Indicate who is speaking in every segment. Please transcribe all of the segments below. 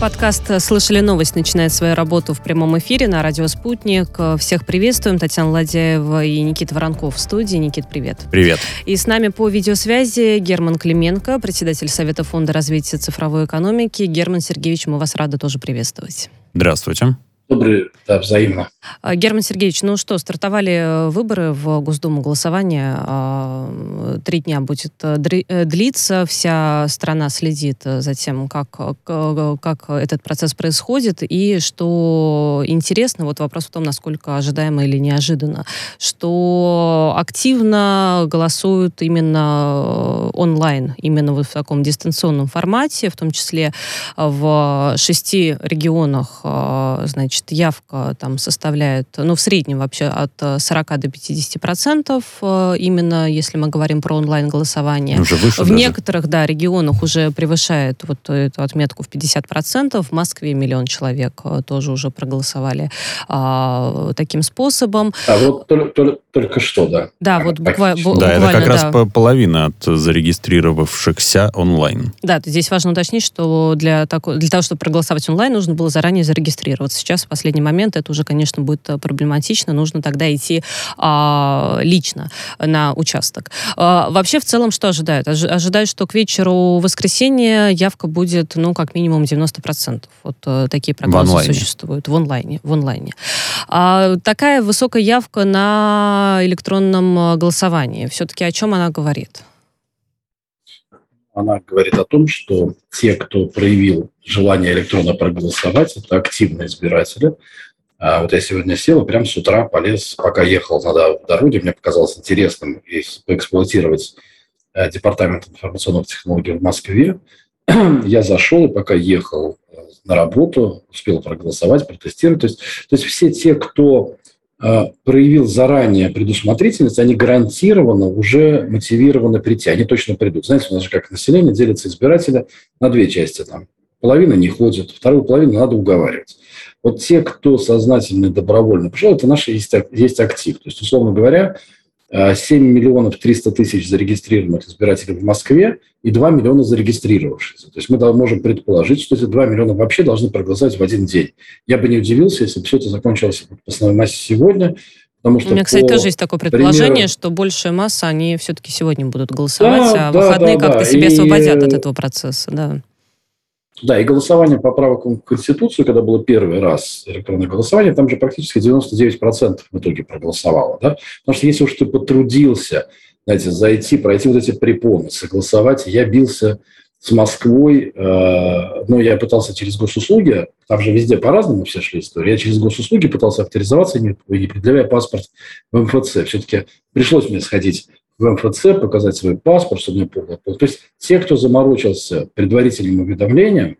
Speaker 1: Подкаст «Слышали новость» начинает свою работу в прямом эфире на радио «Спутник». Всех приветствуем. Татьяна Ладяева и Никита Воронков в студии. Никит, привет.
Speaker 2: Привет.
Speaker 1: И с нами по видеосвязи Герман Клименко, председатель Совета фонда развития цифровой экономики. Герман Сергеевич, мы вас рады тоже приветствовать.
Speaker 2: Здравствуйте.
Speaker 3: Добрый, да, взаимно.
Speaker 1: А, Герман Сергеевич, ну что, стартовали э, выборы в Госдуму голосование. А, три дня будет э, э, длиться. Вся страна следит за тем, как, как этот процесс происходит. И что интересно, вот вопрос в том, насколько ожидаемо или неожиданно, что активно голосуют именно онлайн, именно в таком дистанционном формате, в том числе в шести регионах, значит, значит, явка там составляет, ну, в среднем вообще от 40 э, до 50 процентов, э, именно если мы говорим про онлайн-голосование.
Speaker 2: Уже выше
Speaker 1: в
Speaker 2: даже.
Speaker 1: некоторых, да, регионах уже превышает вот эту отметку в 50 процентов. В Москве миллион человек э, тоже уже проголосовали а, таким способом.
Speaker 3: А вот только, только, только что, да.
Speaker 1: Да, вот буква,
Speaker 2: да,
Speaker 1: буквально,
Speaker 2: это как
Speaker 1: да.
Speaker 2: раз половина от зарегистрировавшихся онлайн.
Speaker 1: Да, здесь важно уточнить, что для, тако, для того, чтобы проголосовать онлайн, нужно было заранее зарегистрироваться. Сейчас последний момент, это уже, конечно, будет э, проблематично. Нужно тогда идти а, лично на участок. А, вообще, в целом, что ожидают? Ожидают, что к вечеру воскресенья явка будет, ну, как минимум 90%. Вот а, такие прогнозы
Speaker 2: в
Speaker 1: существуют в онлайне. В онлайне. А, такая высокая явка на электронном э, голосовании. Все-таки о чем она говорит?
Speaker 3: Она говорит о том, что те, кто проявил желание электронно проголосовать, это активные избиратели. А вот я сегодня сел и прямо с утра полез, пока ехал на дороге, мне показалось интересным поэксплуатировать э, Департамент информационных технологий в Москве. Я зашел и пока ехал э, на работу, успел проголосовать, протестировать. То есть, то есть все те, кто проявил заранее предусмотрительность, они гарантированно уже мотивированы прийти. Они точно придут. Знаете, у нас же как население делится избиратели на две части. Там. Половина не ходит, вторую половину надо уговаривать. Вот те, кто сознательно и добровольно пришел, это наш есть, есть актив. То есть, условно говоря, 7 миллионов 300 тысяч зарегистрированных избирателей в Москве и 2 миллиона зарегистрировавшихся. То есть мы можем предположить, что эти 2 миллиона вообще должны проголосовать в один день. Я бы не удивился, если бы все это закончилось в основной массе сегодня, Потому что
Speaker 1: У меня, кстати, тоже есть такое предположение, примеру... что большая масса, они все-таки сегодня будут голосовать,
Speaker 3: да,
Speaker 1: а
Speaker 3: да,
Speaker 1: выходные
Speaker 3: да,
Speaker 1: как-то
Speaker 3: да.
Speaker 1: себя
Speaker 3: и...
Speaker 1: освободят от этого процесса. Да.
Speaker 3: Да, и голосование по правкам в Конституцию, когда было первый раз электронное голосование, там же практически 99% в итоге проголосовало. Да? Потому что если уж ты потрудился, знаете, зайти, пройти вот эти препоны, согласовать, я бился с Москвой, э, ну, я пытался через госуслуги, там же везде по-разному все шли истории, я через госуслуги пытался авторизоваться, не, не предъявляя паспорт в МФЦ. Все-таки пришлось мне сходить в МФЦ, показать свой паспорт, чтобы мне полный То есть те, кто заморочился предварительным уведомлением,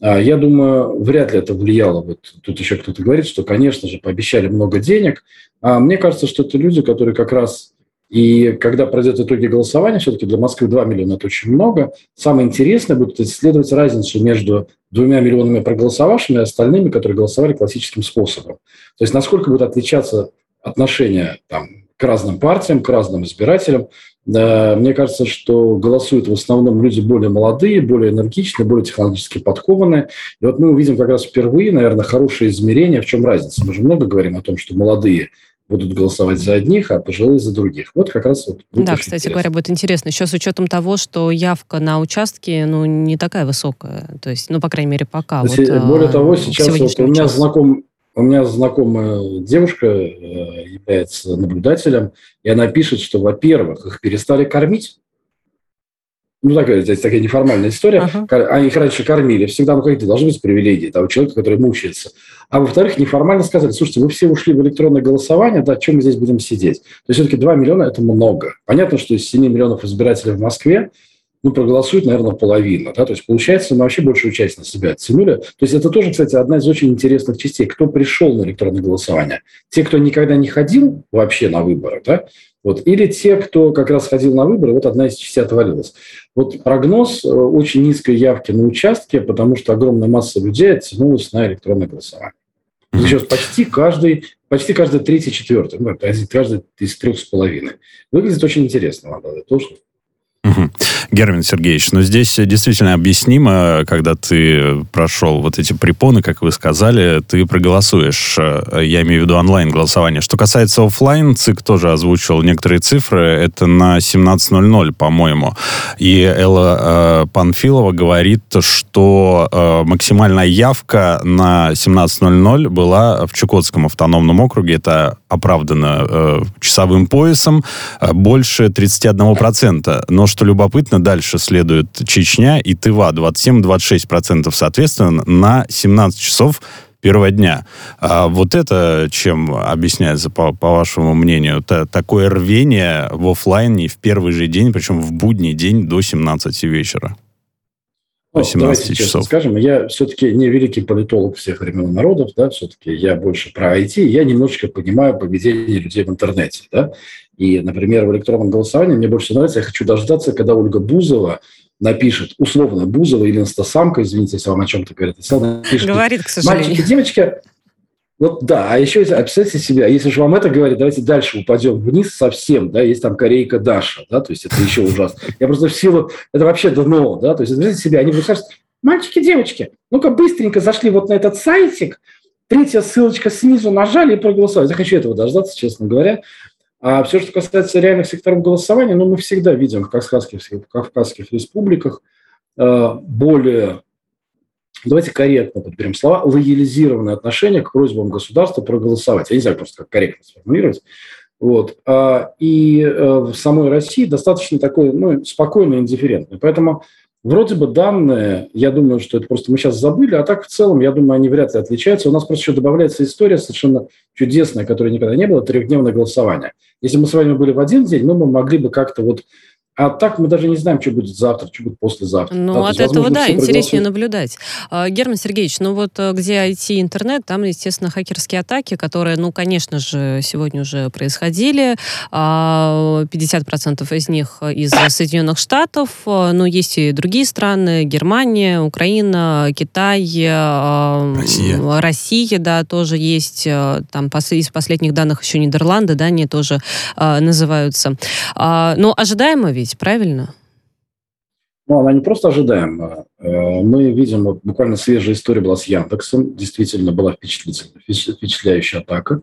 Speaker 3: а, я думаю, вряд ли это влияло. Вот тут еще кто-то говорит, что, конечно же, пообещали много денег. А мне кажется, что это люди, которые как раз и когда пройдет итоги голосования, все-таки для Москвы 2 миллиона – это очень много. Самое интересное будет исследовать разницу между двумя миллионами проголосовавшими и остальными, которые голосовали классическим способом. То есть насколько будет отличаться отношение там, к разным партиям, к разным избирателям. Мне кажется, что голосуют в основном люди более молодые, более энергичные, более технологически подкованные. И вот мы увидим как раз впервые, наверное, хорошее измерение, в чем разница. Мы же много говорим о том, что молодые будут голосовать за одних, а пожилые за других. Вот как раз вот.
Speaker 1: Да, кстати интересно. говоря, будет интересно. Еще с учетом того, что явка на участке, ну, не такая высокая. То есть, ну, по крайней мере, пока.
Speaker 3: Вот, более а, того, сейчас вот у меня знаком, у меня знакомая девушка э, является наблюдателем, и она пишет, что, во-первых, их перестали кормить. Ну, такая, здесь такая неформальная история. Ага. Они их раньше кормили. Всегда, ну, какие-то должны быть привилегии того человека, который мучается. А во-вторых, неформально сказали, слушайте, вы все ушли в электронное голосование, да, чем мы здесь будем сидеть? То есть все-таки 2 миллиона – это много. Понятно, что из 7 миллионов избирателей в Москве ну, проголосует, наверное, половина. Да? То есть, получается, мы вообще большую часть на себя оттянули. То есть, это тоже, кстати, одна из очень интересных частей. Кто пришел на электронное голосование? Те, кто никогда не ходил вообще на выборы, да? Вот. Или те, кто как раз ходил на выборы, вот одна из частей отвалилась. Вот прогноз э, очень низкой явки на участке, потому что огромная масса людей оттянулась на электронное голосование. Сейчас почти каждый, почти каждый третий, четвертый, ну, каждый из трех с половиной. Выглядит очень интересно, надо тоже
Speaker 2: Угу. Герман Сергеевич, ну здесь действительно объяснимо, когда ты прошел вот эти препоны, как вы сказали, ты проголосуешь. Я имею в виду онлайн-голосование. Что касается офлайн, ЦИК тоже озвучил некоторые цифры. Это на 17.00, по-моему. И Элла э, Панфилова говорит, что э, максимальная явка на 17.00 была в Чукотском автономном округе. Это оправдано э, часовым поясом. Э, больше 31%. Но что любопытно, дальше следует Чечня и Тыва 27-26% соответственно на 17 часов первого дня. А вот это чем объясняется, по, по вашему мнению? Это такое рвение в офлайне в первый же день, причем в будний день до 17 вечера?
Speaker 3: Ну, 17 часов. скажем, я все-таки не великий политолог всех времен и народов, да, все-таки я больше про IT, я немножечко понимаю поведение людей в интернете, да, и, например, в электронном голосовании мне больше нравится, я хочу дождаться, когда Ольга Бузова напишет, условно, Бузова или инстасамка, извините, если вам о чем-то говорят, напишет,
Speaker 1: Говорит, к сожалению.
Speaker 3: Мальчики, девочки, вот да, а еще представьте себе, а если же вам это говорит, давайте дальше упадем вниз совсем, да, есть там корейка Даша, да, то есть это еще ужасно. Я просто в силу, это вообще дно, да, то есть представьте себе, они будут сказать, мальчики, девочки, ну-ка быстренько зашли вот на этот сайтик, третья ссылочка снизу нажали и проголосовали. Я хочу этого дождаться, честно говоря. А все, что касается реальных секторов голосования, ну, мы всегда видим в кавказских, в кавказских республиках э, более давайте корректно подберем слова, лоялизированное отношение к просьбам государства проголосовать. Я не знаю просто, как корректно сформулировать. Вот. А, и э, в самой России достаточно такой ну, спокойный, индифферентный. Поэтому вроде бы данные, я думаю, что это просто мы сейчас забыли, а так в целом, я думаю, они вряд ли отличаются. У нас просто еще добавляется история совершенно чудесная, которой никогда не было, трехдневное голосование. Если мы с вами были в один день, ну, мы могли бы как-то вот а так мы даже не знаем, что будет завтра, что будет послезавтра.
Speaker 1: Ну, да, от есть, этого, да, интереснее наблюдать. А, Герман Сергеевич, ну вот э, где IT интернет, там, естественно, хакерские атаки, которые, ну, конечно же, сегодня уже происходили. 50% а, из них из Соединенных Штатов, а, но есть и другие страны, Германия, Украина, Китай,
Speaker 2: Россия,
Speaker 1: Россия да, тоже есть. Там из последних данных еще Нидерланды, да, они тоже называются. Но ожидаемо ведь, правильно?
Speaker 3: Ну, она не просто ожидаема. Э, мы видим, вот буквально свежая история была с Яндексом. Действительно была впечатлительная, впечатляющая атака.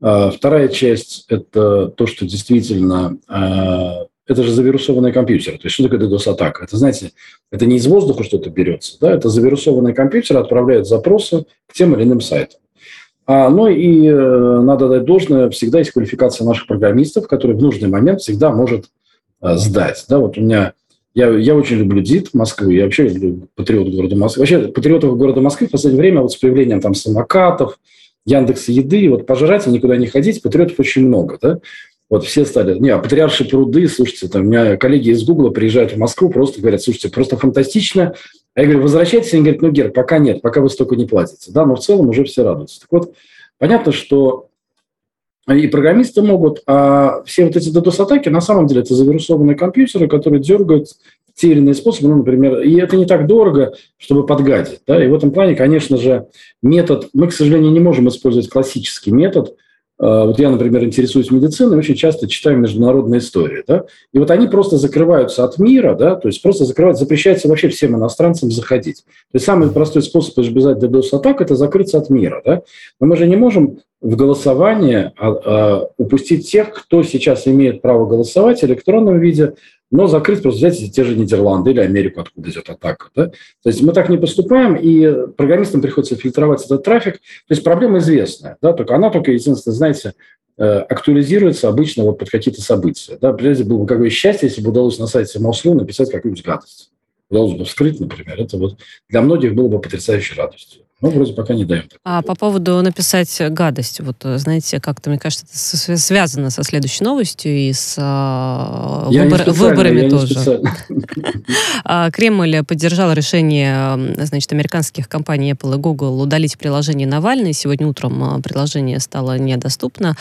Speaker 3: Э, вторая часть – это то, что действительно э, это же завирусованный компьютер. То есть что такое DDoS-атака? Это, знаете, это не из воздуха что-то берется, да? это завирусованный компьютер отправляет запросы к тем или иным сайтам. А, ну и э, надо дать должное, всегда есть квалификация наших программистов, которые в нужный момент всегда может сдать. Да, вот у меня я, я очень люблю ДИТ Москву, я вообще люблю патриот города Москвы. Вообще патриотов города Москвы в последнее время вот с появлением там самокатов, Яндекс еды, вот пожрать и никуда не ходить, патриотов очень много, да. Вот все стали, не, а патриарши пруды, слушайте, там у меня коллеги из Гугла приезжают в Москву, просто говорят, слушайте, просто фантастично. А я говорю, возвращайтесь, они говорят, ну, Гер, пока нет, пока вы столько не платите. Да, но в целом уже все радуются. Так вот, понятно, что и программисты могут, а все вот эти DDoS-атаки, на самом деле, это завирусованные компьютеры, которые дергают те или иные способы, ну, например, и это не так дорого, чтобы подгадить, да, и в этом плане, конечно же, метод, мы, к сожалению, не можем использовать классический метод, вот я, например, интересуюсь медициной, очень часто читаю международные истории, да, и вот они просто закрываются от мира, да, то есть просто закрывают, запрещается вообще всем иностранцам заходить. То есть самый простой способ избежать DDoS-атак – это закрыться от мира, да, но мы же не можем в голосовании а, а, упустить тех, кто сейчас имеет право голосовать в электронном виде, но закрыть просто взять те же Нидерланды или Америку, откуда идет атака. Да? То есть мы так не поступаем, и программистам приходится фильтровать этот трафик. То есть проблема известная, да? только она только, единственное, знаете, э, актуализируется обычно вот под какие-то события. Да? Прежде было бы какое счастье, если бы удалось на сайте МОСЛУ написать какую-нибудь гадость. Удалось бы вскрыть, например. Это вот для многих было бы потрясающей радостью. Ну, вроде пока не даем.
Speaker 1: А по поводу написать гадость, вот, знаете, как-то, мне кажется, это связано со следующей новостью и с а, выбор, выборами тоже. А, Кремль поддержал решение, значит, американских компаний Apple и Google удалить приложение Навальный. Сегодня утром а, приложение стало недоступно.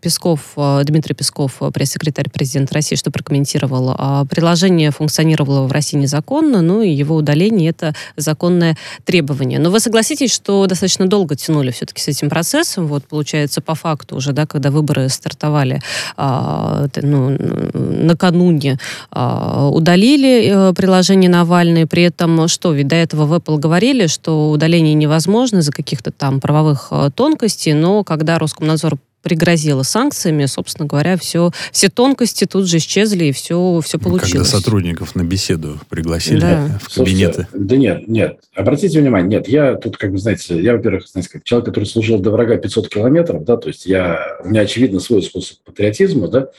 Speaker 1: Песков, Дмитрий Песков, пресс-секретарь президента России, что прокомментировал, приложение функционировало в России незаконно, ну и его удаление – это законное требование требования. Но вы согласитесь, что достаточно долго тянули все-таки с этим процессом. Вот, получается, по факту уже, да, когда выборы стартовали а, ну, накануне, а, удалили э, приложение Навальный. При этом, что, ведь до этого в Apple говорили, что удаление невозможно из-за каких-то там правовых э, тонкостей, но когда Роскомнадзор пригрозила санкциями, собственно говоря, все, все тонкости тут же исчезли, и все, все получилось.
Speaker 2: Когда сотрудников на беседу пригласили да. в кабинеты. Слушайте,
Speaker 3: да нет, нет. Обратите внимание, нет, я тут, как бы, знаете, я, во-первых, знаете, как человек, который служил до врага 500 километров, да, то есть я, у меня, очевидно, свой способ патриотизма, да,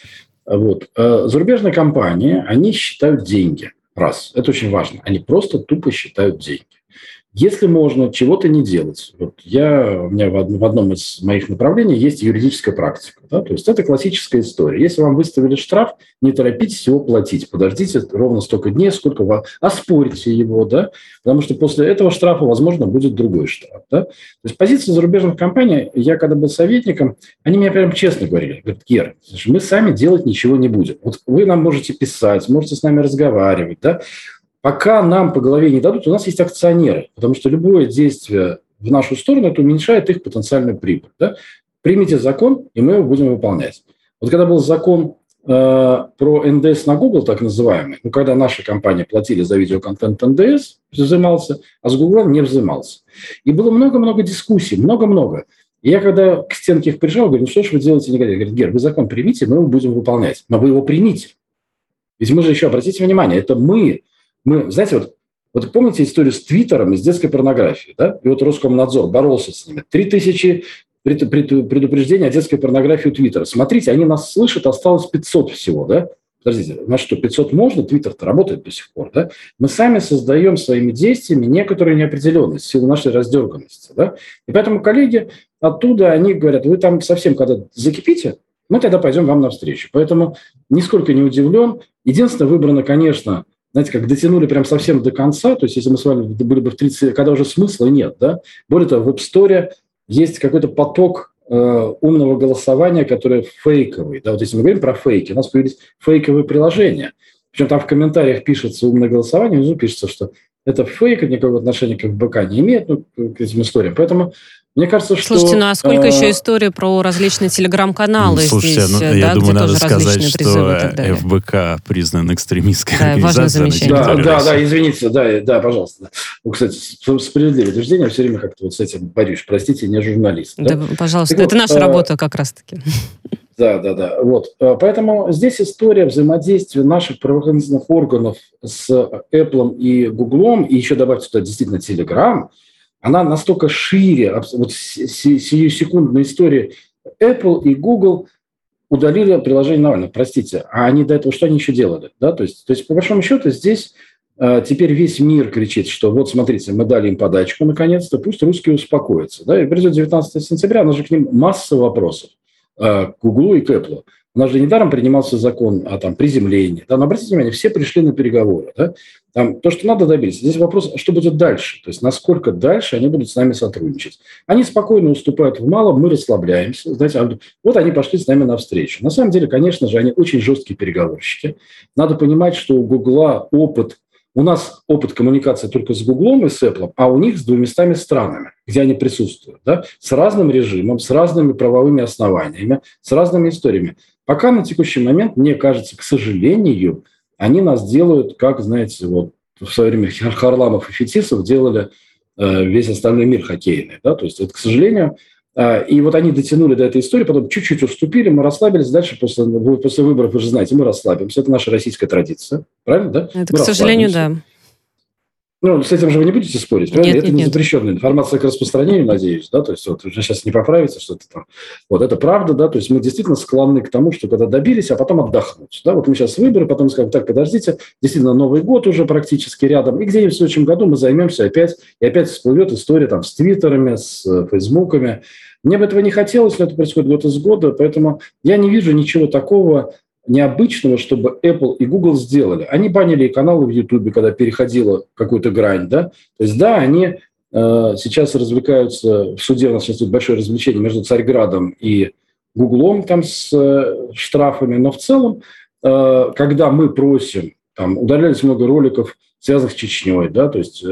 Speaker 3: вот. А зарубежные компании, они считают деньги. Раз. Это очень важно. Они просто тупо считают деньги. Если можно чего-то не делать, вот я, у меня в, одном, из моих направлений есть юридическая практика. Да? То есть это классическая история. Если вам выставили штраф, не торопитесь его платить. Подождите ровно столько дней, сколько вам... Оспорьте его, да? потому что после этого штрафа, возможно, будет другой штраф. Да? То есть позиция зарубежных компаний, я когда был советником, они мне прям честно говорили, говорят, Гер, мы сами делать ничего не будем. Вот вы нам можете писать, можете с нами разговаривать, да? Пока нам по голове не дадут, у нас есть акционеры, потому что любое действие в нашу сторону, это уменьшает их потенциальную прибыль. Да? Примите закон, и мы его будем выполнять. Вот когда был закон э, про НДС на Google, так называемый, ну, когда наши компании платили за видеоконтент НДС, взимался, а с Google не взимался. И было много-много дискуссий, много-много. И я когда к стенке их прижал, говорю, ну что ж вы делаете негодяй? Говорит, Гер, вы закон примите, мы его будем выполнять. Но вы его примите. Ведь мы же еще, обратите внимание, это мы мы, знаете, вот, вот помните историю с Твиттером и с детской порнографией, да? И вот Роскомнадзор боролся с ними. Три тысячи предупреждений о детской порнографии у Твиттера. Смотрите, они нас слышат, осталось 500 всего, да? Подождите, на что, 500 можно? Твиттер-то работает до сих пор, да? Мы сами создаем своими действиями некоторую неопределенность в силу нашей раздерганности, да? И поэтому коллеги оттуда, они говорят, вы там совсем когда закипите, мы тогда пойдем вам навстречу. Поэтому нисколько не удивлен. Единственное, выбрано, конечно, знаете, как дотянули прям совсем до конца, то есть если мы с вами были бы в 30, когда уже смысла нет, да, более того, в App Store есть какой-то поток э, умного голосования, которое фейковый, да, вот если мы говорим про фейки, у нас появились фейковые приложения, причем там в комментариях пишется умное голосование, внизу пишется, что это фейк, никакого отношения к ФБК не имеет ну, к этим историям. Поэтому мне кажется, что...
Speaker 1: Слушайте, ну а сколько э... еще историй про различные телеграм-каналы
Speaker 2: Слушайте,
Speaker 1: здесь,
Speaker 2: ну, я да, думаю, надо сказать, что ФБК признан экстремистской
Speaker 1: да,
Speaker 2: организацией.
Speaker 3: Да, да, да, извините, да, да, пожалуйста. Ну, кстати, справедливое утверждение, все время как-то вот с этим борюсь. Простите, не журналист.
Speaker 1: Да, да пожалуйста, так это вот, наша э... работа как раз-таки.
Speaker 3: Да, да, да. Вот. Э, поэтому здесь история взаимодействия наших правоохранительных органов с Apple и Google, и еще добавьте туда действительно Telegram – она настолько шире, вот сию секундная история. Apple и Google удалили приложение Навального, простите, а они до этого что они еще делали? Да? То, есть, то есть, по большому счету, здесь э, теперь весь мир кричит, что вот, смотрите, мы дали им подачку, наконец-то, пусть русские успокоятся. Да? И придет 19 сентября, у нас же к ним масса вопросов э, к Google и к Apple. У нас же недаром принимался закон о там, приземлении. Да? Но обратите внимание, все пришли на переговоры. Да? Там, то, что надо добиться. Здесь вопрос, что будет дальше. То есть насколько дальше они будут с нами сотрудничать. Они спокойно уступают в малом, мы расслабляемся. Знаете, а вот они пошли с нами навстречу. На самом деле, конечно же, они очень жесткие переговорщики. Надо понимать, что у Гугла опыт у нас опыт коммуникации только с Гуглом и с Apple, а у них с двумястами странами, где они присутствуют, да, с разным режимом, с разными правовыми основаниями, с разными историями. Пока на текущий момент, мне кажется, к сожалению, они нас делают, как, знаете, вот в свое время Харламов и Фетисов делали э, весь остальной мир хоккейный. Да? То есть это, к сожалению, э, и вот они дотянули до этой истории, потом чуть-чуть уступили, мы расслабились, дальше после, после выборов, вы же знаете, мы расслабимся. Это наша российская традиция, правильно, да?
Speaker 1: Это, мы к сожалению, да.
Speaker 3: Ну, с этим же вы не будете спорить, правильно? Нет, это нет, не запрещенная информация к распространению, надеюсь, да, то есть вот уже сейчас не поправится что-то там. Вот это правда, да, то есть мы действительно склонны к тому, что когда добились, а потом отдохнуть, да, вот мы сейчас выборы, потом скажем, так, подождите, действительно Новый год уже практически рядом, и где-нибудь в следующем году мы займемся опять, и опять всплывет история там с твиттерами, с э, фейсбуками. Мне бы этого не хотелось, но это происходит год из года, поэтому я не вижу ничего такого, необычного, чтобы Apple и Google сделали. Они банили каналы в YouTube, когда переходила какую-то грань, да. То есть, да, они э, сейчас развлекаются в суде, у нас сейчас тут большое развлечение между Царьградом и Гуглом там с э, штрафами, но в целом, э, когда мы просим там удалялись много роликов, связанных с Чечней, да, то есть, э,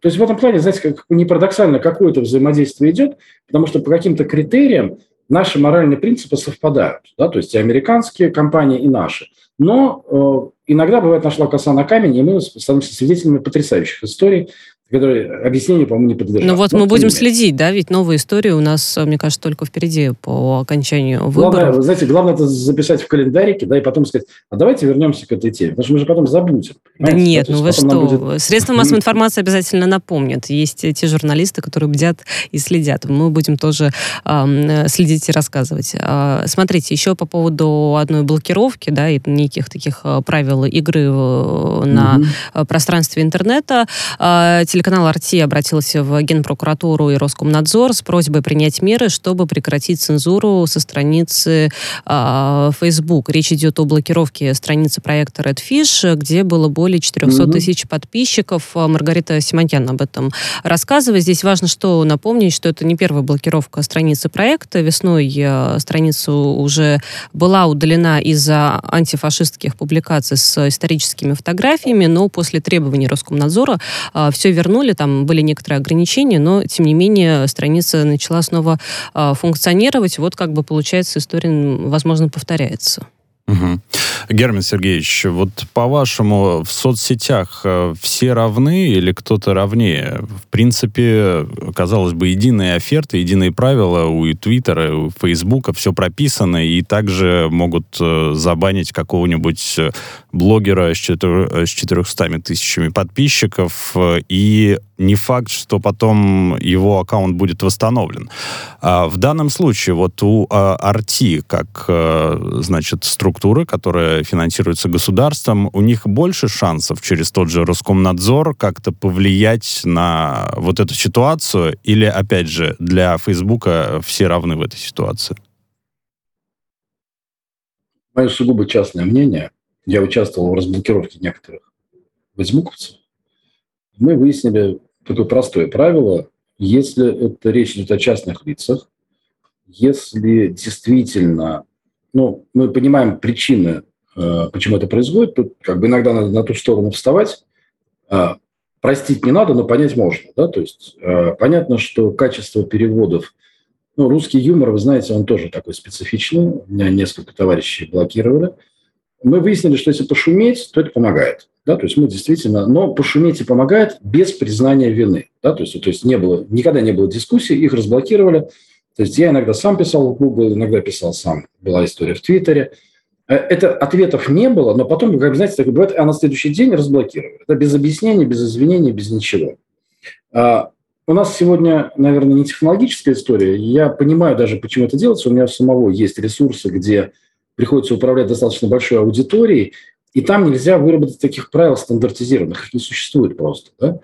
Speaker 3: то есть в этом плане, знаете, как не парадоксально, какое-то взаимодействие идет, потому что по каким-то критериям наши моральные принципы совпадают, да, то есть и американские компании, и наши. Но э, иногда бывает нашла коса на камень, и мы становимся свидетелями потрясающих историй, которые объяснению, по-моему, не подлежат.
Speaker 1: Ну вот Но мы будем следить, да, ведь новые истории у нас, мне кажется, только впереди по окончанию выборов.
Speaker 3: Главное, вы знаете, главное это записать в календарике, да, и потом сказать, а давайте вернемся к этой теме, потому что мы же потом забудем.
Speaker 1: Да нет, ну вы что, будет... средства массовой информации обязательно напомнят. Есть те журналисты, которые бдят и следят. Мы будем тоже э, следить и рассказывать. Э, смотрите, еще по поводу одной блокировки, да, и неких таких а, правил игры на угу. пространстве интернета. Э, телеканал «Арти» обратился в Генпрокуратуру и Роскомнадзор с просьбой принять меры, чтобы прекратить цензуру со страницы э, Facebook. Речь идет о блокировке страницы проекта Redfish, где было более 400 mm-hmm. тысяч подписчиков. А, Маргарита Симоньян об этом рассказывает. Здесь важно что напомнить, что это не первая блокировка страницы проекта. Весной э, страница уже была удалена из-за антифашистских публикаций с историческими фотографиями, но после требований Роскомнадзора э, все вернулось вернули, там были некоторые ограничения, но, тем не менее, страница начала снова э, функционировать. Вот как бы, получается, история, возможно, повторяется.
Speaker 2: Угу. Герман Сергеевич, вот по-вашему, в соцсетях э, все равны или кто-то равнее? В принципе, казалось бы, единые оферты, единые правила у Твиттера, у Фейсбука, все прописано, и также могут э, забанить какого-нибудь э, блогера с 400 тысячами подписчиков, и не факт, что потом его аккаунт будет восстановлен. А в данном случае вот у RT, как, значит, структуры, которая финансируется государством, у них больше шансов через тот же Роскомнадзор как-то повлиять на вот эту ситуацию? Или, опять же, для Фейсбука все равны в этой ситуации?
Speaker 3: Мое сугубо частное мнение. Я участвовал в разблокировке некоторых фейсбуковцев. Мы выяснили такое простое правило. Если это речь идет о частных лицах, если действительно ну, мы понимаем причины, э, почему это происходит. Тут как бы иногда надо на ту сторону вставать. А, простить не надо, но понять можно. Да? То есть э, понятно, что качество переводов, ну, русский юмор, вы знаете, он тоже такой специфичный. Меня несколько товарищей блокировали. Мы выяснили, что если пошуметь, то это помогает. Да, то есть мы действительно, но пошуметь и помогает без признания вины. Да, то есть, то есть не было, никогда не было дискуссий, их разблокировали. То есть я иногда сам писал в Google, иногда писал сам. Была история в Твиттере. Э, это ответов не было, но потом, как знаете, так бывает, а на следующий день разблокировали. Это без объяснений, без извинений, без ничего. А, у нас сегодня, наверное, не технологическая история. Я понимаю даже, почему это делается. У меня у самого есть ресурсы, где приходится управлять достаточно большой аудиторией, и там нельзя выработать таких правил стандартизированных. Их не существует просто. Да?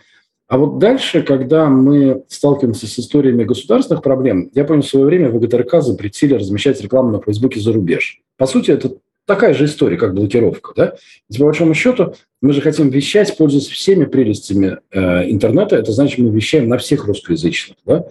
Speaker 3: А вот дальше, когда мы сталкиваемся с историями государственных проблем, я помню, в свое время в ГТРК запретили размещать рекламу на Фейсбуке за рубеж. По сути, это такая же история, как блокировка. Да? И по большому счету, мы же хотим вещать, пользуясь всеми прелестями э, интернета. Это значит, мы вещаем на всех русскоязычных. Да?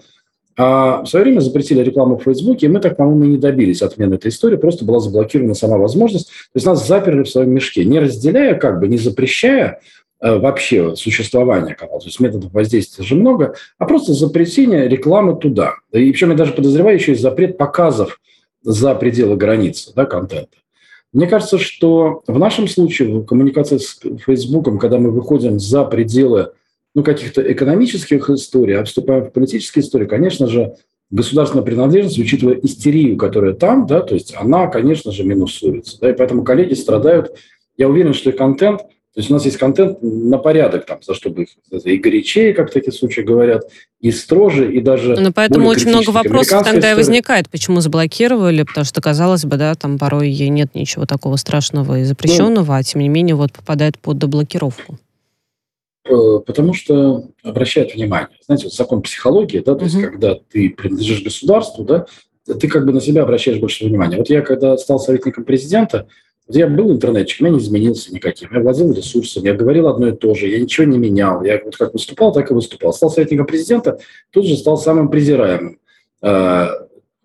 Speaker 3: А в свое время запретили рекламу в Фейсбуке, и мы так, по-моему, не добились отмены этой истории, просто была заблокирована сама возможность. То есть нас заперли в своем мешке, не разделяя, как бы не запрещая, Э, вообще существования канала. То есть методов воздействия же много, а просто запретение рекламы туда. И причем я даже подозреваю еще и запрет показов за пределы границы да, контента. Мне кажется, что в нашем случае, в коммуникации с Фейсбуком, когда мы выходим за пределы ну, каких-то экономических историй, а вступаем в политические истории, конечно же, государственная принадлежность, учитывая истерию, которая там, да, то есть она, конечно же, минусуется. Да, и поэтому коллеги страдают. Я уверен, что и контент – то есть у нас есть контент на порядок, там, за что бы и горячее, как в таких случаях говорят, и строже, и даже...
Speaker 1: Ну, поэтому очень много вопросов тогда история. и возникает, почему заблокировали, потому что, казалось бы, да, там порой нет ничего такого страшного и запрещенного, ну, а тем не менее вот попадает под доблокировку.
Speaker 3: Э, потому что обращают внимание. Знаете, вот закон психологии, да, то угу. есть когда ты принадлежишь государству, да, ты как бы на себя обращаешь больше внимания. Вот я когда стал советником президента, я был интернетчиком, я не изменился никаким. Я владел ресурсами, я говорил одно и то же, я ничего не менял. Я вот как выступал, так и выступал. Стал советником президента, тут же стал самым презираемым. А,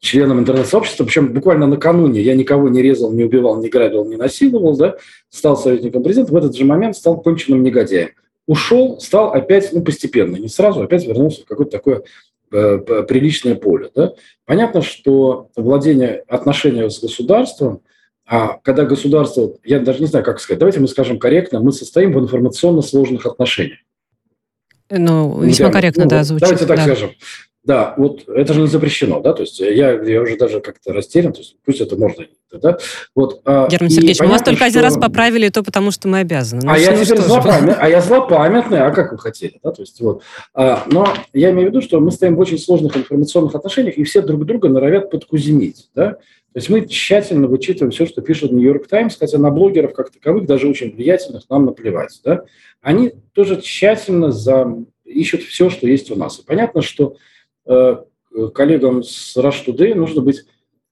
Speaker 3: членом интернет-сообщества, причем буквально накануне я никого не резал, не убивал, не грабил, не насиловал, да, стал советником президента, в этот же момент стал конченным негодяем. Ушел, стал опять, ну, постепенно, не сразу, опять вернулся в какое-то такое э, приличное поле. Да? Понятно, что владение отношения с государством, а когда государство, я даже не знаю, как сказать, давайте мы скажем корректно, мы состоим в информационно сложных отношениях.
Speaker 1: Ну, весьма корректно, ну, да, звучит.
Speaker 3: Давайте так
Speaker 1: да.
Speaker 3: скажем. Да, вот это же не запрещено, да, то есть я, я уже даже как-то растерян, то есть пусть это можно, да, вот.
Speaker 1: А, Герман Сергеевич, мы вас только что... один раз поправили, то потому что мы обязаны.
Speaker 3: Ну, а я теперь злопамятный, а я злопамятный, а как вы хотели, да, то есть вот. А, но я имею в виду, что мы стоим в очень сложных информационных отношениях, и все друг друга норовят подкузинить, да, то есть мы тщательно вычитываем все, что пишет Нью-Йорк Таймс, хотя на блогеров как таковых, даже очень влиятельных, нам наплевать, да. Они тоже тщательно за... ищут все, что есть у нас. И понятно, что э, коллегам с Rush Today нужно быть...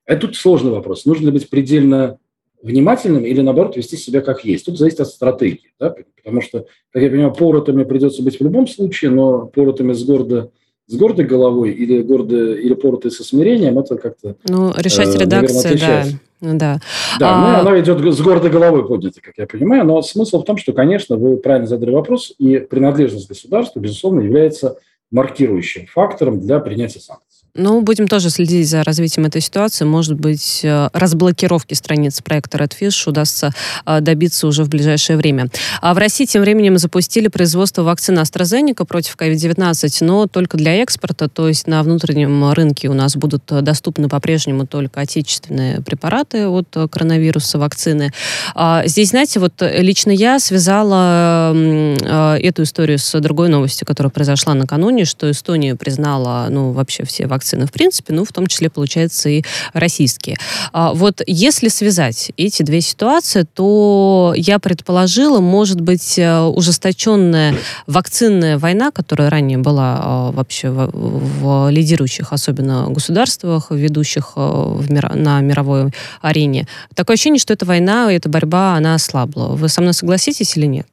Speaker 3: Это тут сложный вопрос. Нужно быть предельно внимательным или, наоборот, вести себя как есть. Тут зависит от стратегии. Да? Потому что, как я понимаю, поротами придется быть в любом случае, но поротами с гордо с гордой головой или гордо или поротой со смирением, это как-то
Speaker 1: Ну, решать э, редакция, да. Да,
Speaker 3: да а... ну, она идет с гордой головой поднята, как я понимаю, но смысл в том, что, конечно, вы правильно задали вопрос, и принадлежность государства, безусловно, является маркирующим фактором для принятия санкций.
Speaker 1: Ну, будем тоже следить за развитием этой ситуации. Может быть, э, разблокировки страниц проекта Redfish удастся э, добиться уже в ближайшее время. А в России тем временем запустили производство вакцины AstraZeneca против COVID-19, но только для экспорта, то есть на внутреннем рынке у нас будут доступны по-прежнему только отечественные препараты от коронавируса, вакцины. А здесь, знаете, вот лично я связала э, эту историю с другой новостью, которая произошла накануне, что Эстония признала, ну, вообще все вакцины вакцины в принципе, ну, в том числе, получается, и российские. А, вот если связать эти две ситуации, то я предположила, может быть, э, ужесточенная вакцинная война, которая ранее была а, вообще в, в лидирующих, особенно государствах, ведущих э, в мир, на мировой арене. Такое ощущение, что эта война, эта борьба, она ослабла. Вы со мной согласитесь или нет?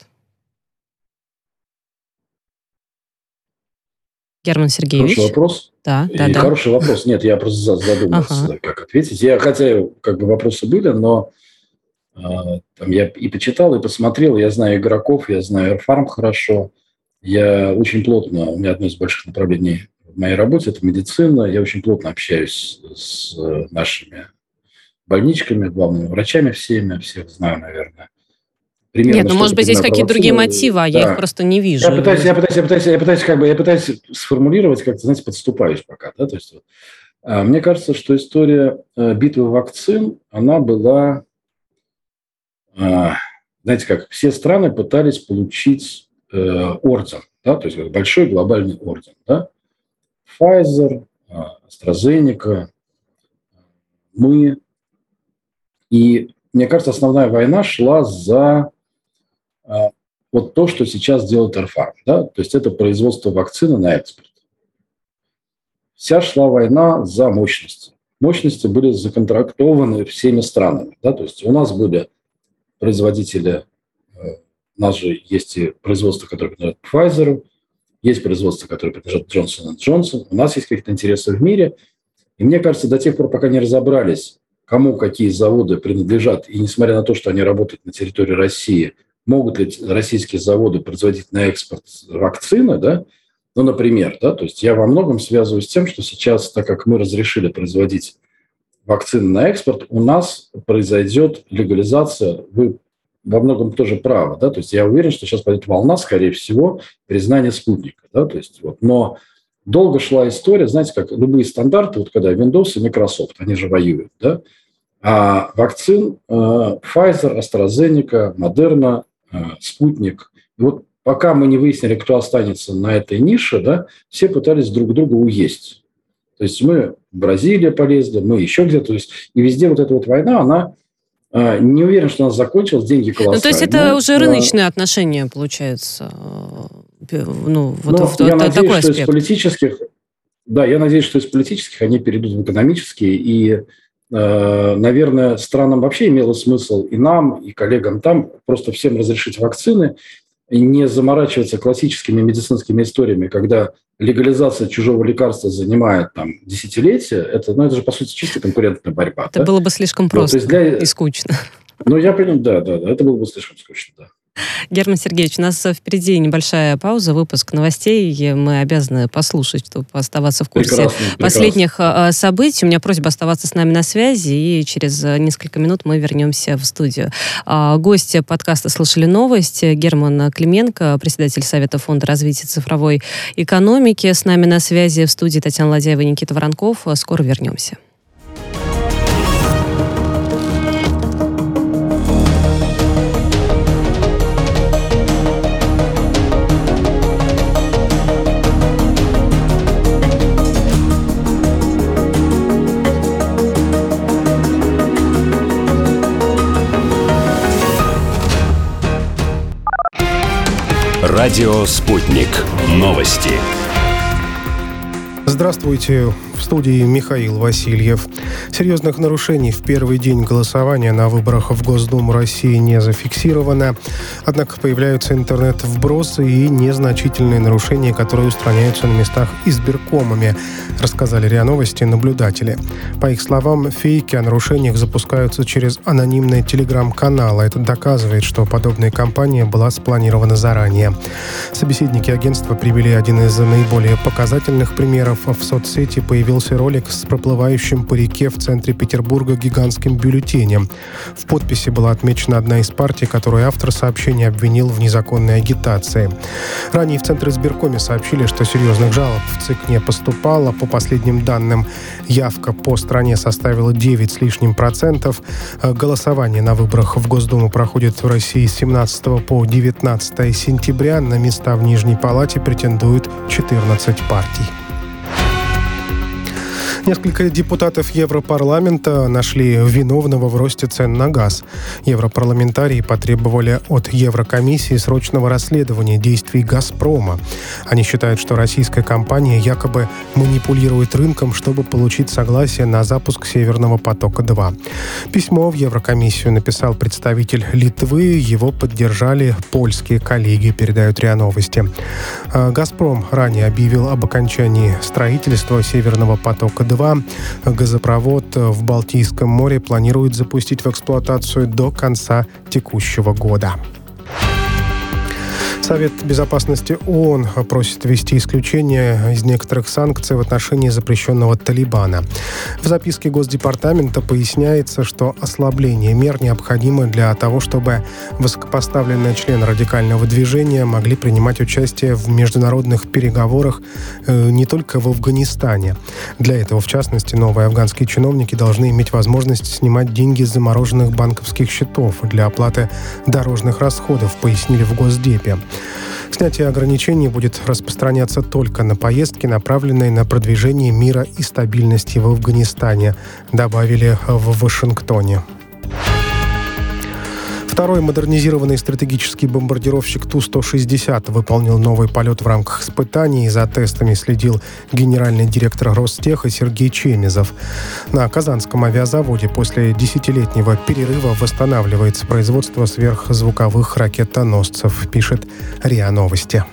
Speaker 1: Герман Сергеевич.
Speaker 3: Хороший вопрос.
Speaker 1: Да, да,
Speaker 3: и
Speaker 1: да.
Speaker 3: Хороший вопрос. Нет, я просто задумался, ага. как ответить. Я, хотя как бы вопросы были, но э, там я и почитал, и посмотрел. Я знаю игроков, я знаю Airfarm хорошо. Я очень плотно, у меня одно из больших направлений в моей работе – это медицина. Я очень плотно общаюсь с нашими больничками, главными врачами всеми, всех знаю, наверное
Speaker 1: примерно. Нет, ну, может быть, здесь какие-то другие мотивы, а да. я их просто не вижу.
Speaker 3: Я пытаюсь, я пытаюсь, я пытаюсь, я пытаюсь, как бы, я пытаюсь сформулировать, как-то, знаете, подступаюсь пока, да, то есть а, мне кажется, что история э, битвы вакцин, она была, а, знаете, как все страны пытались получить э, орден, да, то есть большой глобальный орден, да, Pfizer, а, AstraZeneca, мы, и мне кажется, основная война шла за вот то, что сейчас делает Эрфарм. Да? То есть это производство вакцины на экспорт. Вся шла война за мощности. Мощности были законтрактованы всеми странами. Да? То есть у нас были производители, э, у нас же есть и производство, которое принадлежит Pfizer, есть производство, которое принадлежит Johnson Johnson, у нас есть какие-то интересы в мире. И мне кажется, до тех пор, пока не разобрались, кому какие заводы принадлежат, и несмотря на то, что они работают на территории России – могут ли российские заводы производить на экспорт вакцины, да, ну, например, да, то есть я во многом связываю с тем, что сейчас, так как мы разрешили производить вакцины на экспорт, у нас произойдет легализация, вы во многом тоже правы, да, то есть я уверен, что сейчас пойдет волна, скорее всего, признания спутника, да, то есть вот, но долго шла история, знаете, как любые стандарты, вот когда Windows и Microsoft, они же воюют, да, а вакцин э, Pfizer, AstraZeneca, Moderna, спутник. И вот пока мы не выяснили, кто останется на этой нише, да, все пытались друг друга уесть. То есть мы в Бразилию полезли, мы еще где-то. То есть и везде вот эта вот война, она э, не уверен, что она закончилась, деньги колоссальные. Ну,
Speaker 1: то есть это уже рыночные отношения, получается?
Speaker 3: Э, ну, вот Но в, я надеюсь, такой аспект. что из политических, да, я надеюсь, что из политических они перейдут в экономические, и Э, наверное, странам вообще имело смысл и нам, и коллегам там просто всем разрешить вакцины. не заморачиваться классическими медицинскими историями, когда легализация чужого лекарства занимает там десятилетия, это, ну, это же, по сути, чисто конкурентная борьба.
Speaker 1: Это да? было бы слишком просто ну, для... и скучно.
Speaker 3: Ну, я понимаю, да, да, да, это было бы слишком скучно, да.
Speaker 1: Герман Сергеевич, у нас впереди небольшая пауза, выпуск новостей. Мы обязаны послушать, чтобы оставаться в курсе прекрасно, последних прекрасно. событий. У меня просьба оставаться с нами на связи, и через несколько минут мы вернемся в студию. А, гости подкаста «Слышали новость» Герман Клименко, председатель Совета фонда развития цифровой экономики. С нами на связи в студии Татьяна Ладяева и Никита Воронков. Скоро вернемся.
Speaker 4: Радио «Спутник». Новости.
Speaker 5: Здравствуйте. В студии Михаил Васильев. Серьезных нарушений в первый день голосования на выборах в Госдуму России не зафиксировано. Однако появляются интернет-вбросы и незначительные нарушения, которые устраняются на местах избиркомами, рассказали РИА Новости наблюдатели. По их словам, фейки о нарушениях запускаются через анонимные телеграм-каналы. Это доказывает, что подобная кампания была спланирована заранее. Собеседники агентства привели один из наиболее показательных примеров. В соцсети появился появился ролик с проплывающим по реке в центре Петербурга гигантским бюллетенем. В подписи была отмечена одна из партий, которую автор сообщения обвинил в незаконной агитации. Ранее в Центре избиркоме сообщили, что серьезных жалоб в ЦИК не поступало. По последним данным, явка по стране составила 9 с лишним процентов. Голосование на выборах в Госдуму проходит в России с 17 по 19 сентября. На места в Нижней Палате претендуют 14 партий. Несколько депутатов Европарламента нашли виновного в росте цен на газ. Европарламентарии потребовали от Еврокомиссии срочного расследования действий «Газпрома». Они считают, что российская компания якобы манипулирует рынком, чтобы получить согласие на запуск «Северного потока-2». Письмо в Еврокомиссию написал представитель Литвы. Его поддержали польские коллеги, передают РИА Новости. А «Газпром» ранее объявил об окончании строительства «Северного потока-2 2 газопровод в Балтийском море планируют запустить в эксплуатацию до конца текущего года. Совет Безопасности ООН просит ввести исключение из некоторых санкций в отношении запрещенного Талибана. В записке Госдепартамента поясняется, что ослабление мер необходимо для того, чтобы высокопоставленные члены радикального движения могли принимать участие в международных переговорах э, не только в Афганистане. Для этого, в частности, новые афганские чиновники должны иметь возможность снимать деньги с замороженных банковских счетов для оплаты дорожных расходов, пояснили в Госдепе. Снятие ограничений будет распространяться только на поездки, направленные на продвижение мира и стабильности в Афганистане, добавили в Вашингтоне. Второй модернизированный стратегический бомбардировщик Ту-160 выполнил новый полет в рамках испытаний. За тестами следил генеральный директор Ростеха Сергей Чемезов. На Казанском авиазаводе после десятилетнего перерыва восстанавливается производство сверхзвуковых ракетоносцев, пишет РИА Новости.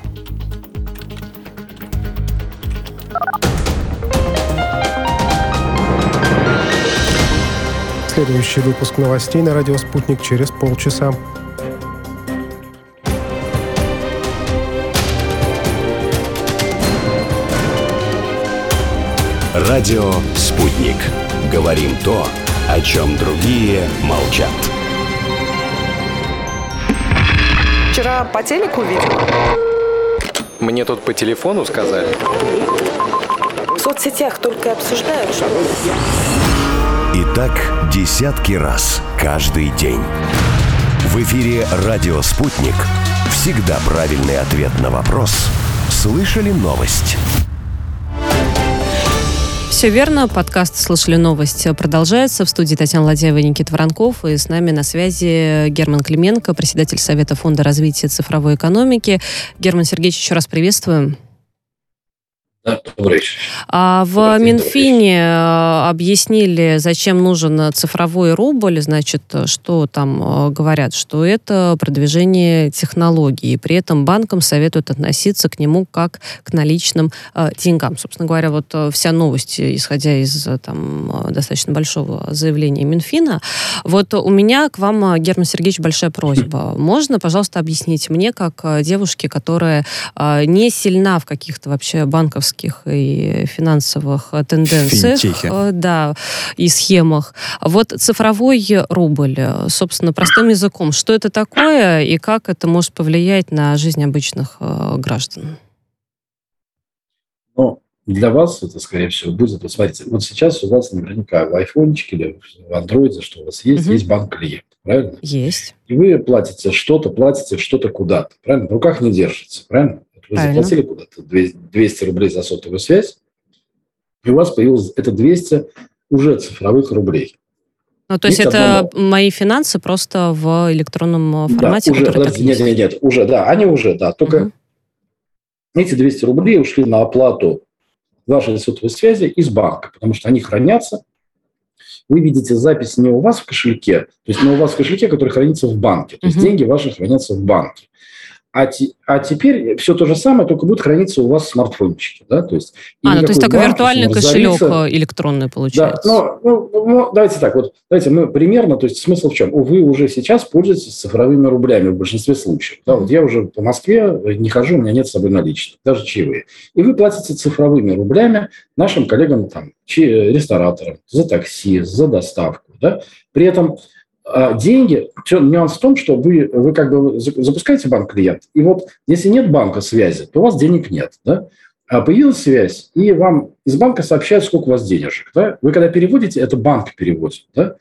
Speaker 5: Следующий выпуск новостей на радио «Спутник» через полчаса.
Speaker 4: Радио «Спутник». Говорим то, о чем другие молчат.
Speaker 6: Вчера по телеку видел.
Speaker 7: Мне тут по телефону сказали.
Speaker 6: В соцсетях только обсуждают, что...
Speaker 4: Так десятки раз каждый день. В эфире «Радио Спутник». Всегда правильный ответ на вопрос. Слышали новость?
Speaker 1: Все верно. Подкаст «Слышали новость» продолжается. В студии Татьяна Ладяева и Никита Воронков. И с нами на связи Герман Клименко, председатель Совета фонда развития цифровой экономики. Герман Сергеевич, еще раз приветствуем. А в Минфине э, объяснили, зачем нужен цифровой рубль, значит, что там э, говорят, что это продвижение технологий, и при этом банкам советуют относиться к нему как к наличным э, деньгам. Собственно говоря, вот вся новость, исходя из там достаточно большого заявления Минфина. Вот у меня к вам, Герман Сергеевич, большая просьба. Можно, пожалуйста, объяснить мне, как девушке, которая не сильна в каких-то вообще банковских экономических и финансовых тенденциях, Финтехи. Э, да, и схемах. Вот цифровой рубль, э, собственно, простым языком, что это такое и как это может повлиять на жизнь обычных э, граждан?
Speaker 3: Ну, для вас это, скорее всего, будет... Вот смотрите, вот сейчас у вас наверняка в айфончике или в андроиде, что у вас есть, угу. есть банк-клиент, правильно?
Speaker 1: Есть.
Speaker 3: И вы платите что-то, платите что-то куда-то, правильно? В руках не держится, правильно? Вы Правильно. заплатили куда-то 200 рублей за сотовую связь, и у вас появилось это 200 уже цифровых рублей.
Speaker 1: Ну, то есть, есть это одно... мои финансы просто в электронном э, формате,
Speaker 3: да, уже, так нет, нет, нет, уже, да, они уже, да. Только угу. эти 200 рублей ушли на оплату вашей сотовой связи из банка, потому что они хранятся. Вы видите запись не у вас в кошельке, то есть не у вас в кошельке, который хранится в банке. То есть деньги ваши хранятся в банке. А, те, а теперь все то же самое, только будет храниться у вас в смартфончике. Да? То есть,
Speaker 1: а, ну, то есть такой виртуальный кошелек э, электронный получается.
Speaker 3: Да, но, ну, ну, давайте так, вот давайте мы примерно, то есть смысл в чем? Вы уже сейчас пользуетесь цифровыми рублями в большинстве случаев. Да? Вот я уже по Москве не хожу, у меня нет с собой наличных, даже чаевые. И вы платите цифровыми рублями нашим коллегам, там, рестораторам, за такси, за доставку. Да? При этом деньги, все, нюанс в том, что вы, вы как бы запускаете банк-клиент, и вот если нет банка связи, то у вас денег нет, да? А появилась связь, и вам из банка сообщают, сколько у вас денежек, да? Вы когда переводите, это банк переводит, да?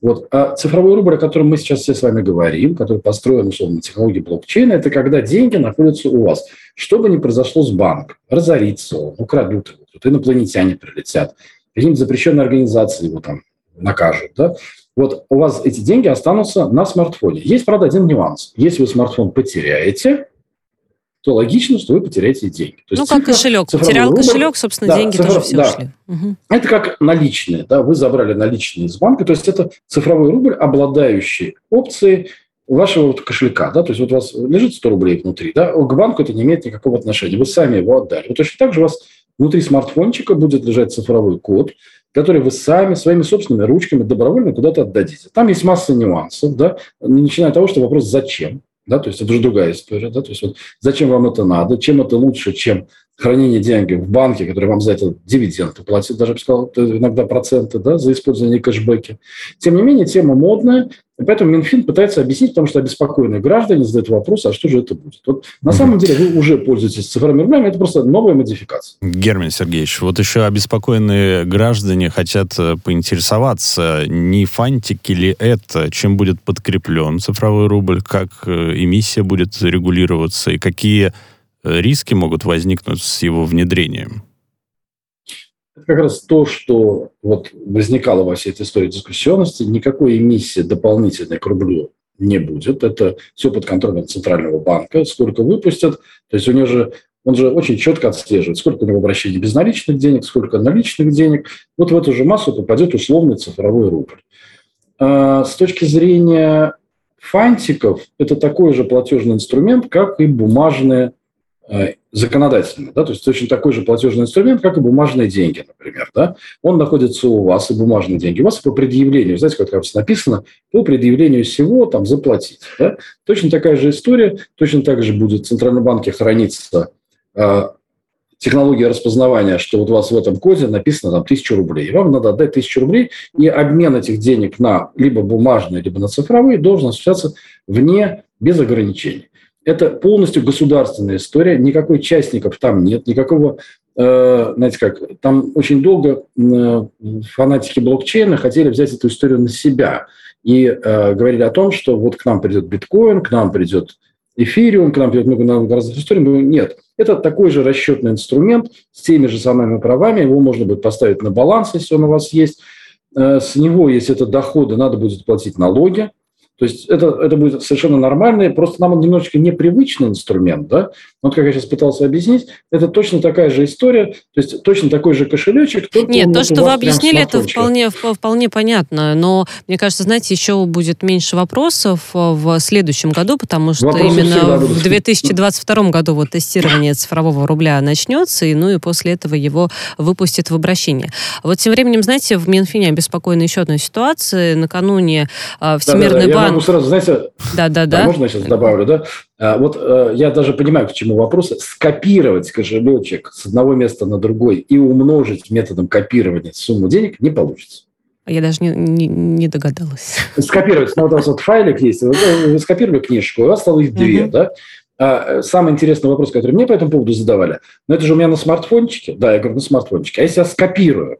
Speaker 3: Вот. А цифровой рубль, о котором мы сейчас все с вами говорим, который построен, условно, на технологии блокчейна, это когда деньги находятся у вас. Что бы ни произошло с банком, разорится он, украдут его, тут инопланетяне прилетят, какие-нибудь запрещенные организации его там накажут, да? Вот у вас эти деньги останутся на смартфоне. Есть, правда, один нюанс. Если вы смартфон потеряете, то логично, что вы потеряете деньги.
Speaker 1: То есть ну, как кошелек. Потерял рубль, кошелек, собственно, да, деньги цифр... тоже все да. ушли.
Speaker 3: Угу. Это как наличные. Да, вы забрали наличные из банка. То есть это цифровой рубль, обладающий опцией вашего вот кошелька. Да? То есть вот у вас лежит 100 рублей внутри. Да? К банку это не имеет никакого отношения. Вы сами его отдали. Вот точно так же у вас внутри смартфончика будет лежать цифровой код, который вы сами своими собственными ручками добровольно куда-то отдадите. Там есть масса нюансов, да, начиная от того, что вопрос «зачем?», да, то есть это уже другая история, да, то есть вот зачем вам это надо, чем это лучше, чем хранение денег в банке, который вам за это дивиденды платит, даже, я бы сказал, иногда проценты да, за использование кэшбэки. Тем не менее, тема модная, и поэтому Минфин пытается объяснить, потому что обеспокоенные граждане задают вопрос, а что же это будет? Вот на самом деле вы уже пользуетесь цифровыми рублями, это просто новая модификация.
Speaker 2: Герман Сергеевич, вот еще обеспокоенные граждане хотят э, поинтересоваться, не фантики ли это, чем будет подкреплен цифровой рубль, как э, эмиссия будет регулироваться и какие риски могут возникнуть с его внедрением?
Speaker 3: Это как раз то, что вот возникало во всей этой истории дискуссионности. Никакой эмиссии дополнительной к рублю не будет. Это все под контролем Центрального банка. Сколько выпустят. То есть у него же он же очень четко отслеживает, сколько у него обращений безналичных денег, сколько наличных денег. Вот в эту же массу попадет условный цифровой рубль. А с точки зрения фантиков, это такой же платежный инструмент, как и бумажные Э, законодательно, да, то есть точно такой же платежный инструмент, как и бумажные деньги, например, да, он находится у вас, и бумажные деньги, у вас по предъявлению, знаете, как там написано, по предъявлению всего там заплатить, да, точно такая же история, точно так же будет в Центральном банке храниться э, технология распознавания, что вот у вас в этом коде написано там тысячу рублей, и вам надо отдать тысячу рублей, и обмен этих денег на либо бумажные, либо на цифровые должен осуществляться вне, без ограничений. Это полностью государственная история, никакой частников там нет, никакого, э, знаете как, там очень долго э, фанатики блокчейна хотели взять эту историю на себя и э, говорили о том, что вот к нам придет биткоин, к нам придет эфириум, к нам придет много разных историй. Нет, это такой же расчетный инструмент с теми же самыми правами, его можно будет поставить на баланс, если он у вас есть. С него, если это доходы, надо будет платить налоги, то есть это, это будет совершенно нормальный, просто нам он немножечко непривычный инструмент, да, Вот как я сейчас пытался объяснить, это точно такая же история, то есть точно такой же кошелечек.
Speaker 1: Нет, то, что вы объяснили, это вполне, вполне понятно, но мне кажется, знаете, еще будет меньше вопросов э, в следующем году, потому что Вопросы именно в 2022 году вот тестирование цифрового рубля начнется, и ну и после этого его выпустят в обращение. Вот тем временем, знаете, в Минфине обеспокоена еще одной ситуацией. Накануне э, Всемирный
Speaker 3: да, да,
Speaker 1: банк...
Speaker 3: Я могу сразу, знаете, да, да, да. можно я сейчас добавлю, да? А, вот э, я даже понимаю, к чему вопрос. Скопировать кошелечек с одного места на другой и умножить методом копирования сумму денег не получится.
Speaker 1: Я даже не, не, не догадалась.
Speaker 3: Скопировать. Ну, вот у вас вот файлик есть. Вы, вы скопировали книжку, у вас стало их две, uh-huh. да? А, самый интересный вопрос, который мне по этому поводу задавали, ну, это же у меня на смартфончике. Да, я говорю, на смартфончике. А если я скопирую,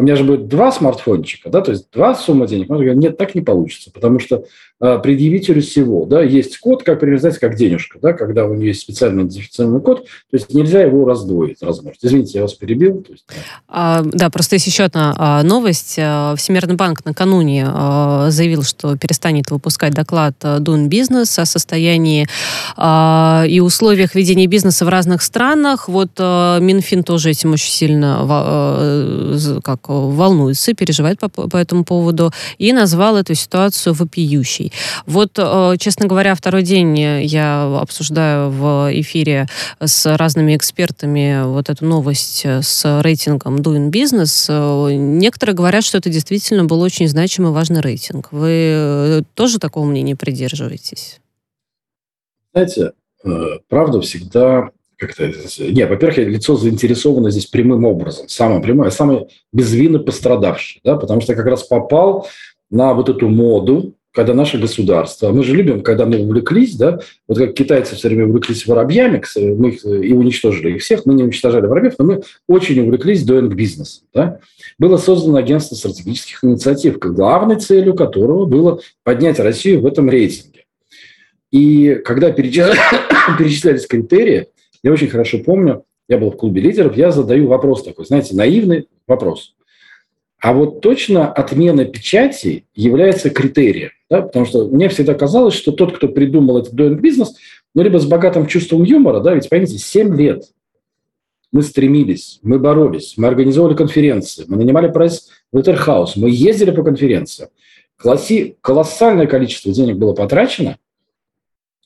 Speaker 3: у меня же будет два смартфончика, да, то есть два суммы денег. Он говорит, нет, так не получится, потому что э, предъявителю всего, да, есть код, как, знаете, как денежка, да, когда у нее есть специальный идентифицированный код, то есть нельзя его раздвоить, размножить. Извините, я вас перебил. То есть,
Speaker 1: да. А, да, просто есть еще одна а, новость. А, Всемирный банк накануне а, заявил, что перестанет выпускать доклад Doing Business о состоянии а, и условиях ведения бизнеса в разных странах. Вот Минфин тоже этим очень сильно как волнуется, переживает по, по этому поводу, и назвал эту ситуацию вопиющей. Вот, э, честно говоря, второй день я обсуждаю в эфире с разными экспертами вот эту новость с рейтингом Doing Business. Некоторые говорят, что это действительно был очень значимый важный рейтинг. Вы э, тоже такого мнения придерживаетесь?
Speaker 3: Знаете, э, правда всегда как-то... Не, во-первых, лицо заинтересовано здесь прямым образом, самое прямое, самое безвинно пострадавшее, да, потому что как раз попал на вот эту моду, когда наше государство, мы же любим, когда мы увлеклись, да, вот как китайцы все время увлеклись воробьями, мы их и уничтожили их всех, мы не уничтожали воробьев, но мы очень увлеклись doing бизнес. Да. Было создано агентство стратегических инициатив, главной целью которого было поднять Россию в этом рейтинге. И когда перечислялись критерии, я очень хорошо помню, я был в клубе лидеров, я задаю вопрос такой, знаете, наивный вопрос. А вот точно отмена печати является критерием, да? потому что мне всегда казалось, что тот, кто придумал этот doing бизнес, ну, либо с богатым чувством юмора, да, ведь, поймите, 7 лет мы стремились, мы боролись, мы организовали конференции, мы нанимали прайс Waterhouse, мы ездили по конференциям. Класси, колоссальное количество денег было потрачено,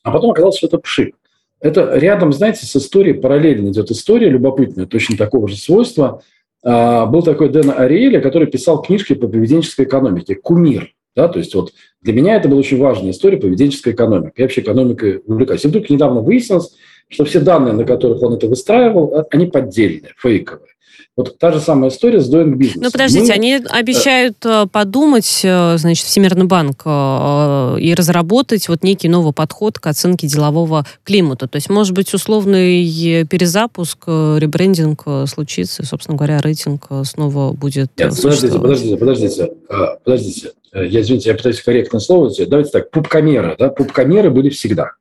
Speaker 3: а потом оказалось, что это пшик. Это рядом, знаете, с историей параллельно идет история любопытная, точно такого же свойства. А, был такой Дэн Ариэля, который писал книжки по поведенческой экономике «Кумир». Да, то есть вот для меня это была очень важная история поведенческой экономики. Я вообще экономикой увлекаюсь. И вдруг недавно выяснилось, что все данные, на которых он это выстраивал, а, они поддельные, фейковые. Вот та же самая история с Doing Business.
Speaker 1: Ну, подождите, Мы... они обещают э, подумать, э, значит, Всемирный банк э, и разработать вот некий новый подход к оценке делового климата. То есть, может быть, условный перезапуск, ребрендинг случится, и, собственно говоря, рейтинг снова будет
Speaker 3: Нет, подождите, подождите, подождите, подождите. Я, извините, я пытаюсь корректно слово Давайте так, пупкомеры, да, пупкомеры были всегда.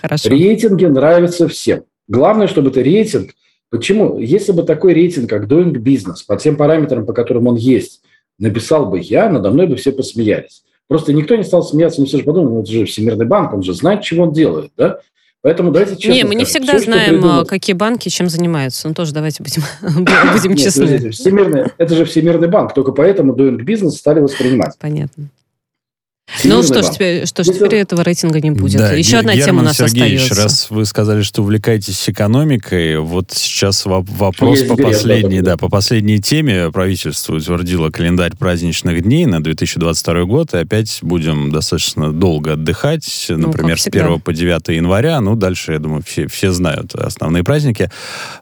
Speaker 3: Хорошо. Рейтинги нравятся всем. Главное, чтобы это рейтинг – Почему? Если бы такой рейтинг, как Doing Business, по тем параметрам, по которым он есть, написал бы я, надо мной бы все посмеялись. Просто никто не стал смеяться, но все же подумали, ну, это же Всемирный банк, он же знает, чего он делает, да? Поэтому давайте честно
Speaker 1: Не, мы не всегда все, знаем, придумал... какие банки чем занимаются. Ну, тоже давайте будем, будем честны.
Speaker 3: Всемирный, это же Всемирный банк, только поэтому Doing Business стали воспринимать.
Speaker 1: Понятно. Ну что ж, теперь, что ж, теперь этого рейтинга не будет. Да, Еще одна тема у нас Сергеевич, остается.
Speaker 2: раз вы сказали, что увлекаетесь экономикой, вот сейчас вопрос по последней, да, по последней теме. Правительство утвердило календарь праздничных дней на 2022 год, и опять будем достаточно долго отдыхать, ну, например, с 1 по 9 января. Ну, дальше, я думаю, все, все знают основные праздники.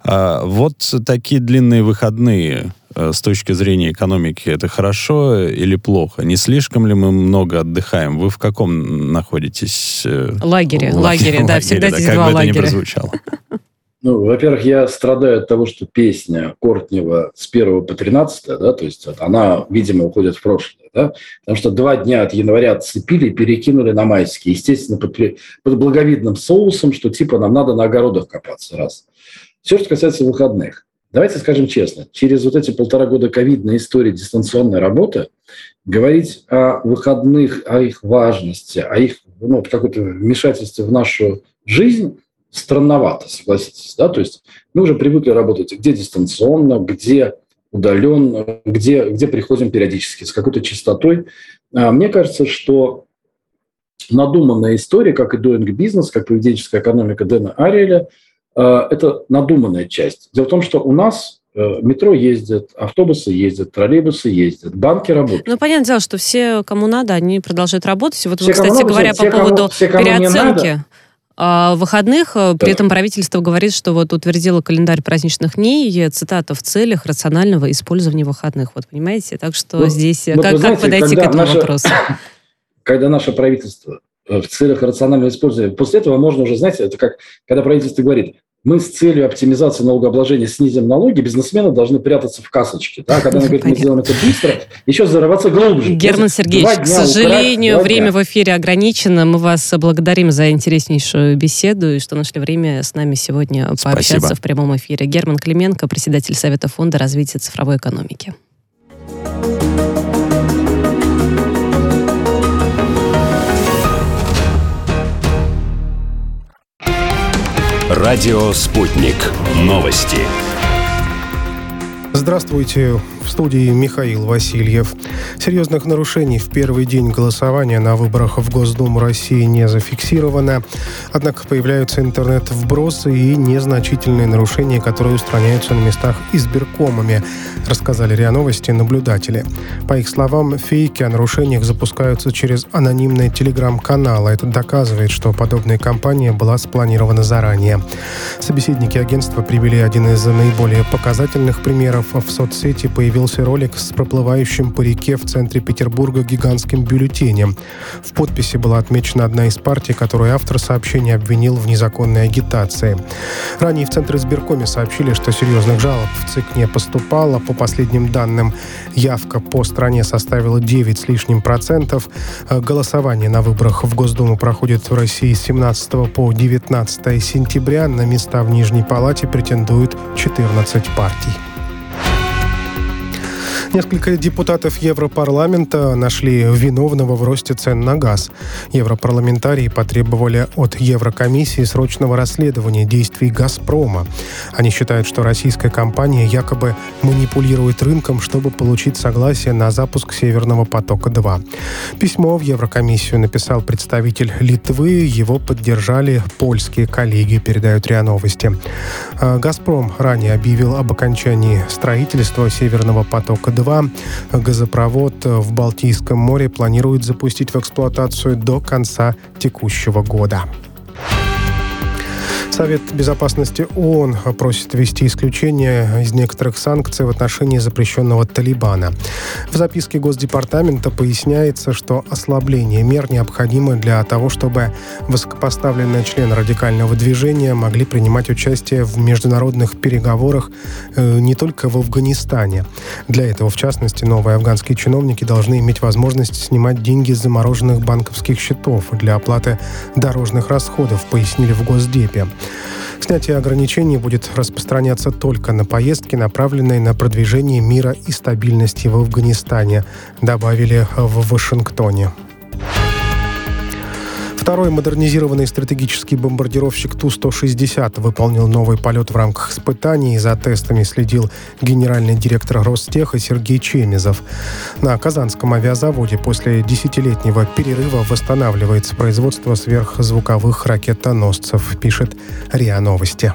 Speaker 2: А, вот такие длинные выходные с точки зрения экономики это хорошо или плохо? Не слишком ли мы много отдыхаем? Вы в каком находитесь?
Speaker 1: Э, лагере, лагере, да, всегда здесь два лагеря. Как бы это ни прозвучало.
Speaker 3: Ну, во-первых, я страдаю от того, что песня Кортнева с 1 по 13, да, то есть она, видимо, уходит в прошлое, да, потому что два дня от января отцепили и перекинули на майские, естественно, под, под благовидным соусом, что типа нам надо на огородах копаться, раз. Все, что касается выходных. Давайте скажем честно, через вот эти полтора года ковидной истории дистанционной работы говорить о выходных, о их важности, о их ну, какой-то вмешательстве в нашу жизнь странновато, согласитесь. Да? То есть мы уже привыкли работать где дистанционно, где удаленно, где, где приходим периодически с какой-то частотой. А мне кажется, что надуманная история, как и doing business, как поведенческая экономика Дэна Ариэля, это надуманная часть. Дело в том, что у нас э, метро ездит, автобусы ездят, троллейбусы ездят, банки работают.
Speaker 1: Ну, понятное дело, что все, кому надо, они продолжают работать. Вот все, вы, кстати говоря, по поводу все, кому переоценки а, выходных. Э, при да. этом правительство говорит, что вот утвердило календарь праздничных дней, цитата, в целях рационального использования выходных. Вот понимаете? Так что вот, здесь вот как, знаете, как подойти к этому наше, вопросу?
Speaker 3: Когда наше правительство э, в целях рационального использования, после этого можно уже, знаете, это как, когда правительство говорит, мы с целью оптимизации налогообложения снизим налоги, бизнесмены должны прятаться в касочке. Да? Когда она говорит, мы сделаем это быстро, еще зарываться глубже.
Speaker 1: Герман Сергеевич, к сожалению, украсть, время в эфире ограничено. Мы вас благодарим за интереснейшую беседу и что нашли время с нами сегодня пообщаться Спасибо. в прямом эфире. Герман Клименко, председатель Совета фонда развития цифровой экономики.
Speaker 4: Радио «Спутник». Новости.
Speaker 5: Здравствуйте. В студии Михаил Васильев. Серьезных нарушений в первый день голосования на выборах в Госдуму России не зафиксировано. Однако появляются интернет-вбросы и незначительные нарушения, которые устраняются на местах избиркомами, рассказали РИА Новости наблюдатели. По их словам, фейки о нарушениях запускаются через анонимные телеграм-каналы. Это доказывает, что подобная кампания была спланирована заранее. Собеседники агентства привели один из наиболее показательных примеров. В соцсети появился появился ролик с проплывающим по реке в центре Петербурга гигантским бюллетенем. В подписи была отмечена одна из партий, которую автор сообщения обвинил в незаконной агитации. Ранее в Центре избиркоме сообщили, что серьезных жалоб в ЦИК не поступало. По последним данным, явка по стране составила 9 с лишним процентов. Голосование на выборах в Госдуму проходит в России с 17 по 19 сентября. На места в Нижней Палате претендуют 14 партий. Несколько депутатов Европарламента нашли виновного в росте цен на газ. Европарламентарии потребовали от Еврокомиссии срочного расследования действий «Газпрома». Они считают, что российская компания якобы манипулирует рынком, чтобы получить согласие на запуск «Северного потока-2». Письмо в Еврокомиссию написал представитель Литвы. Его поддержали польские коллеги, передают РИА Новости. А «Газпром» ранее объявил об окончании строительства «Северного потока-2 2 газопровод в Балтийском море планируют запустить в эксплуатацию до конца текущего года. Совет Безопасности ООН просит ввести исключение из некоторых санкций в отношении запрещенного Талибана. В записке Госдепартамента поясняется, что ослабление мер необходимо для того, чтобы высокопоставленные члены радикального движения могли принимать участие в международных переговорах э, не только в Афганистане. Для этого, в частности, новые афганские чиновники должны иметь возможность снимать деньги с замороженных банковских счетов для оплаты дорожных расходов, пояснили в Госдепе. Снятие ограничений будет распространяться только на поездки, направленные на продвижение мира и стабильности в Афганистане, добавили в Вашингтоне. Второй модернизированный стратегический бомбардировщик Ту-160 выполнил новый полет в рамках испытаний. За тестами следил генеральный директор Ростеха Сергей Чемизов. На Казанском авиазаводе после десятилетнего перерыва восстанавливается производство сверхзвуковых ракетоносцев, пишет РИА Новости.